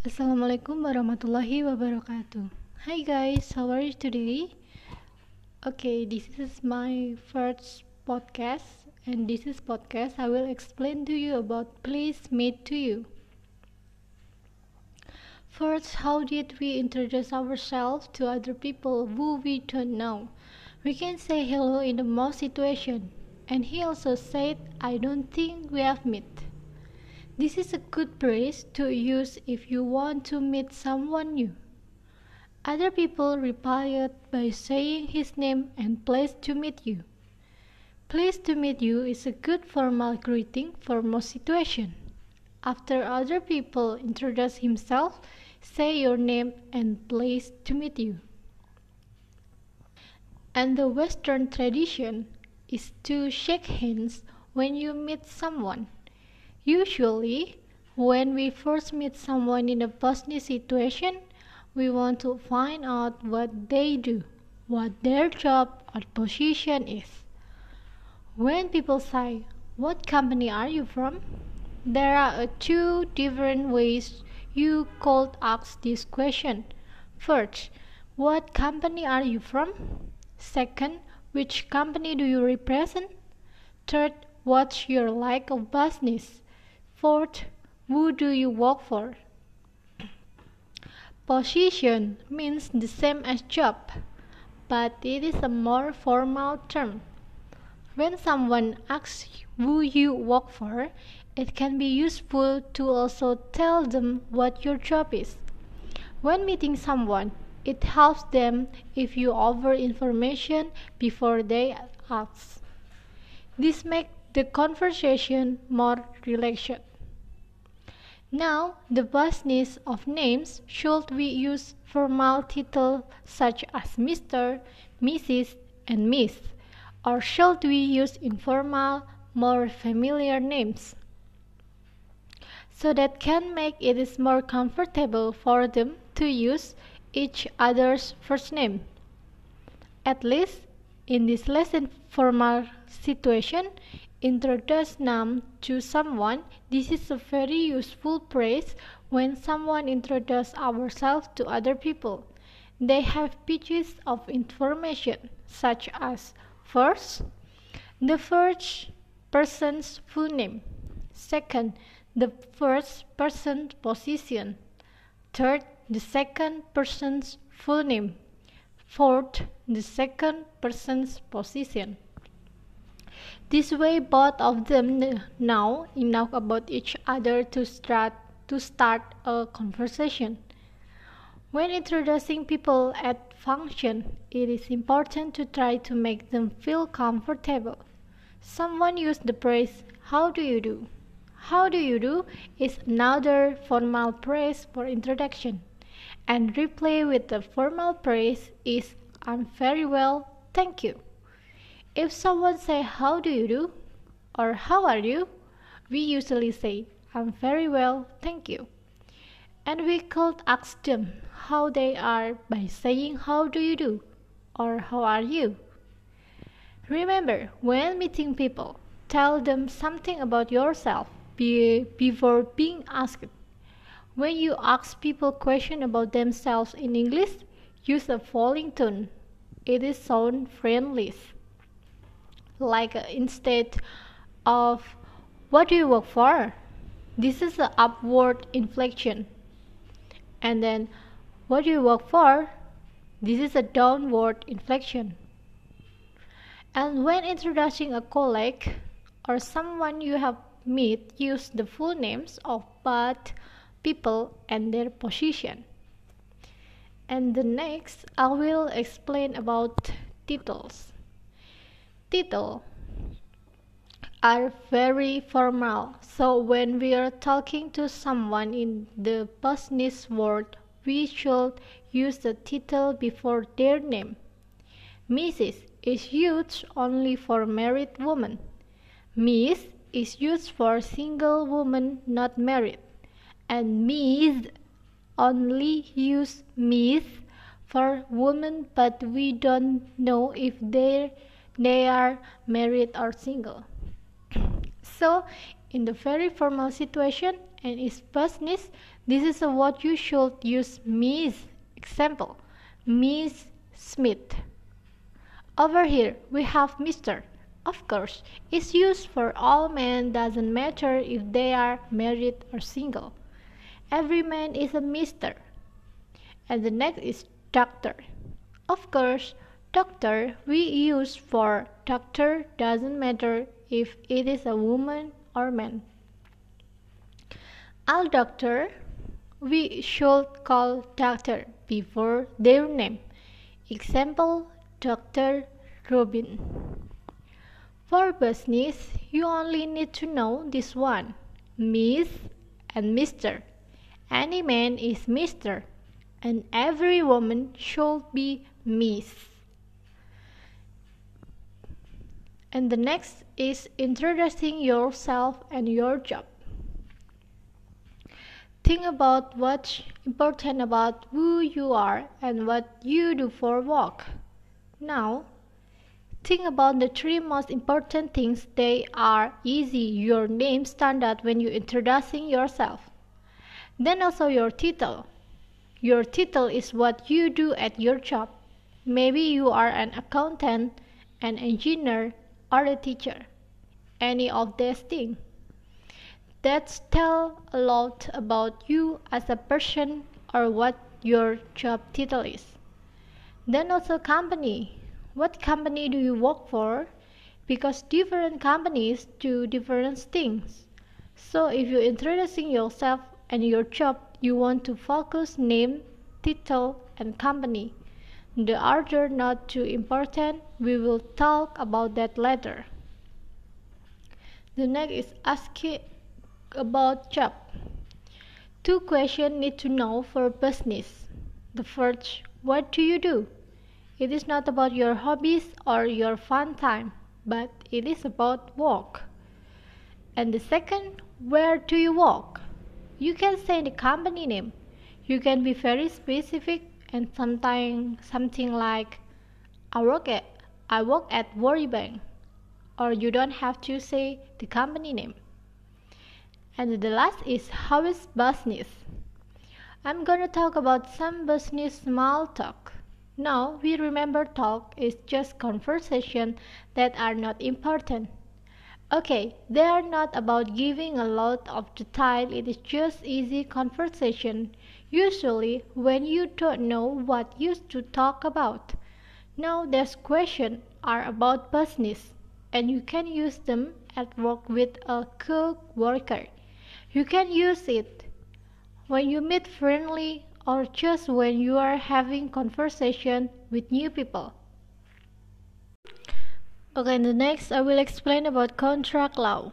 Assalamualaikum warahmatullahi wabarakatuh. Hi guys, how are you today? Okay, this is my first podcast, and this is podcast I will explain to you about please meet to you. First, how did we introduce ourselves to other people who we don't know? We can say hello in the most situation, and he also said, I don't think we have met. This is a good phrase to use if you want to meet someone new. Other people replied by saying his name and pleased to meet you. Pleased to meet you is a good formal greeting for most situations. After other people introduce himself, say your name and pleased to meet you. And the Western tradition is to shake hands when you meet someone. Usually, when we first meet someone in a business situation, we want to find out what they do, what their job or position is. When people say, What company are you from? There are uh, two different ways you could ask this question. First, what company are you from? Second, which company do you represent? Third, what's your like of business? Fourth, who do you work for? Position means the same as job, but it is a more formal term. When someone asks who you work for, it can be useful to also tell them what your job is. When meeting someone, it helps them if you offer information before they ask. This makes the conversation more relaxed. Now, the business of names should we use formal titles such as Mr., Mrs., and Miss, or should we use informal, more familiar names? So that can make it more comfortable for them to use each other's first name. At least in this less informal situation, introduce nam to someone. This is a very useful phrase when someone introduces ourselves to other people. They have pieces of information such as first, the first person's full name. Second, the first person's position. Third, the second person's full name. Fourth, the second person's position. This way, both of them know enough about each other to start to start a conversation. When introducing people at function, it is important to try to make them feel comfortable. Someone used the phrase "How do you do?" How do you do is another formal phrase for introduction, and reply with the formal phrase is "I'm very well, thank you." If someone say how do you do or how are you, we usually say I'm very well, thank you. And we could ask them how they are by saying how do you do or how are you. Remember, when meeting people, tell them something about yourself before being asked. When you ask people question about themselves in English, use a falling tone. It is sound friendly like uh, instead of what do you work for? This is the upward inflection. And then what do you work for? This is a downward inflection. And when introducing a colleague or someone you have met use the full names of both people and their position. And the next i will explain about titles title are very formal. So when we are talking to someone in the business world, we should use the title before their name. Mrs. is used only for married women. Miss is used for single women not married. And Miss only use Miss for women but we don't know if they're they are married or single. so, in the very formal situation and its business, This is word you should use Miss. Example, Miss Smith. Over here we have Mr. Of course, it's used for all men doesn't matter if they are married or single. Every man is a mister. And the next is doctor. Of course, doctor we use for doctor doesn't matter if it is a woman or man. All doctor we should call doctor before their name. Example Dr. Robin. For business, you only need to know this one Miss and Mr. Any man is Mr. and every woman should be Miss. And the next is introducing yourself and your job. Think about what's important about who you are and what you do for work. Now, think about the three most important things. They are easy, your name standard when you're introducing yourself. Then also your title. Your title is what you do at your job. Maybe you are an accountant, an engineer, or a teacher. Any of these things. That tell a lot about you as a person or what your job title is. Then also company. What company do you work for? Because different companies do different things. So if you're introducing yourself and your job, you want to focus name, title, and company. The other not too important, we will talk about that later. The next is asking about job. Two questions need to know for business. The first, what do you do? It is not about your hobbies or your fun time, but it is about work. And the second, where do you work? You can say the company name. You can be very specific and sometimes something like I work at I work at World Bank or you don't have to say the company name. And the last is how is business? I'm gonna talk about some business small talk. Now we remember talk is just conversation that are not important. Okay, they are not about giving a lot of detail, it is just easy conversation, usually when you don't know what you to talk about. Now these questions are about business and you can use them at work with a co-worker. You can use it when you meet friendly or just when you are having conversation with new people. Okay, the next I will explain about contract law.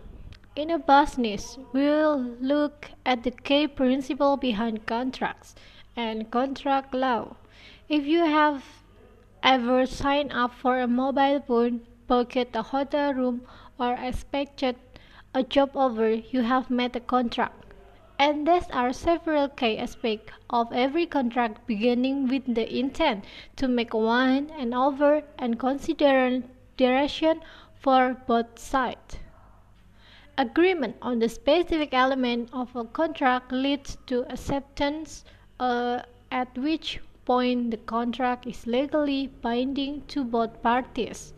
In a business, we'll look at the key principle behind contracts and contract law. If you have ever signed up for a mobile phone, booked a hotel room, or expected a job offer, you have made a contract. And there are several key aspects of every contract beginning with the intent to make one and offer and consideration direction for both sides. Agreement on the specific element of a contract leads to acceptance, uh, at which point the contract is legally binding to both parties.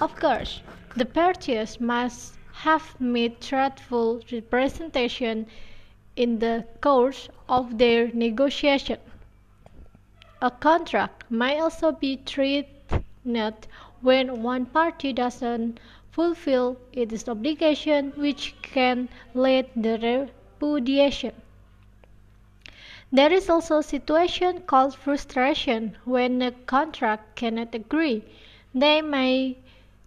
Of course, the parties must have made truthful representation in the course of their negotiation. A contract may also be threatened when one party doesn't fulfill its obligation, which can lead to repudiation. There is also a situation called frustration when a contract cannot agree. They may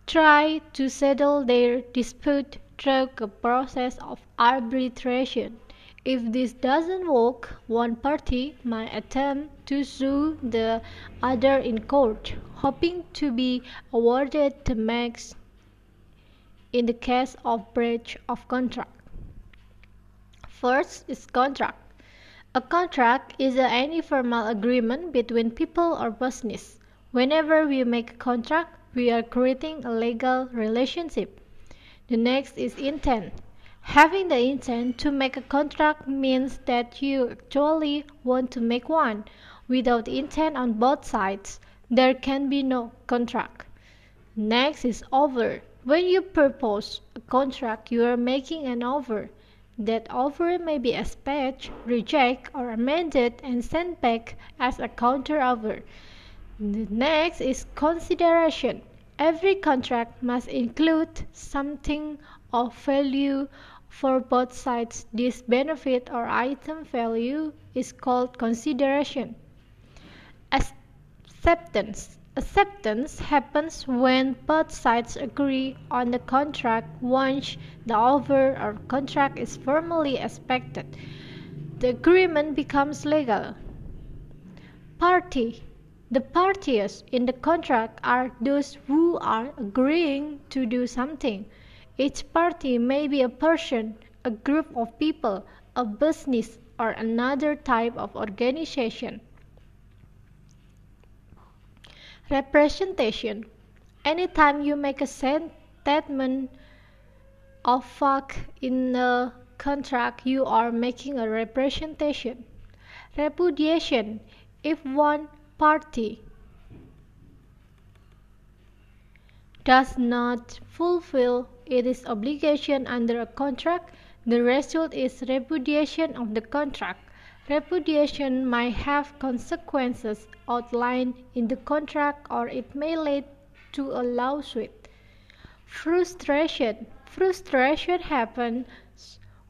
try to settle their dispute through a process of arbitration. If this doesn't work, one party might attempt to sue the other in court, hoping to be awarded the max in the case of breach of contract. First is contract. A contract is any formal agreement between people or business. Whenever we make a contract, we are creating a legal relationship. The next is intent. Having the intent to make a contract means that you actually want to make one. Without intent on both sides, there can be no contract. Next is offer. When you propose a contract, you are making an offer. That offer may be accepted, rejected, or amended and sent back as a counter offer. The next is consideration. Every contract must include something of value for both sides, this benefit or item value is called consideration. Acceptance. Acceptance happens when both sides agree on the contract once the offer or contract is formally accepted. The agreement becomes legal. Party. The parties in the contract are those who are agreeing to do something. Each party may be a person, a group of people, a business, or another type of organization. Representation Anytime you make a statement of fact in a contract, you are making a representation. Repudiation If one party does not fulfill its obligation under a contract, the result is repudiation of the contract. Repudiation might have consequences outlined in the contract or it may lead to a lawsuit. Frustration. Frustration happens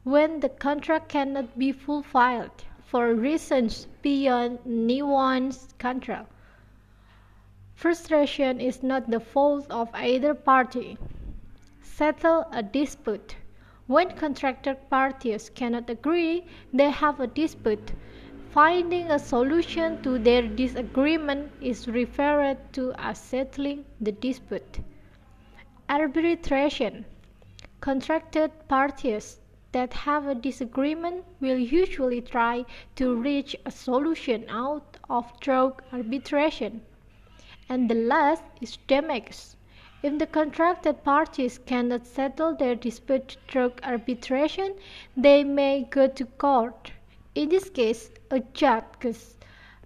when the contract cannot be fulfilled for reasons beyond anyone's control. Frustration is not the fault of either party. Settle a dispute. When contracted parties cannot agree, they have a dispute. Finding a solution to their disagreement is referred to as settling the dispute. Arbitration. Contracted parties that have a disagreement will usually try to reach a solution out of through arbitration and the last is damages. If the contracted parties cannot settle their dispute through arbitration, they may go to court. In this case, a judge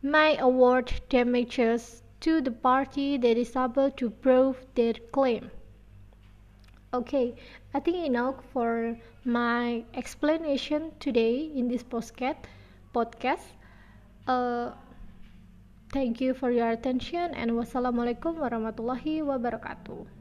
may award damages to the party that is able to prove their claim. Okay, I think enough for my explanation today in this podcast. Podcast. Uh, Thank you for your attention and wassalamualaikum warahmatullahi wabarakatuh.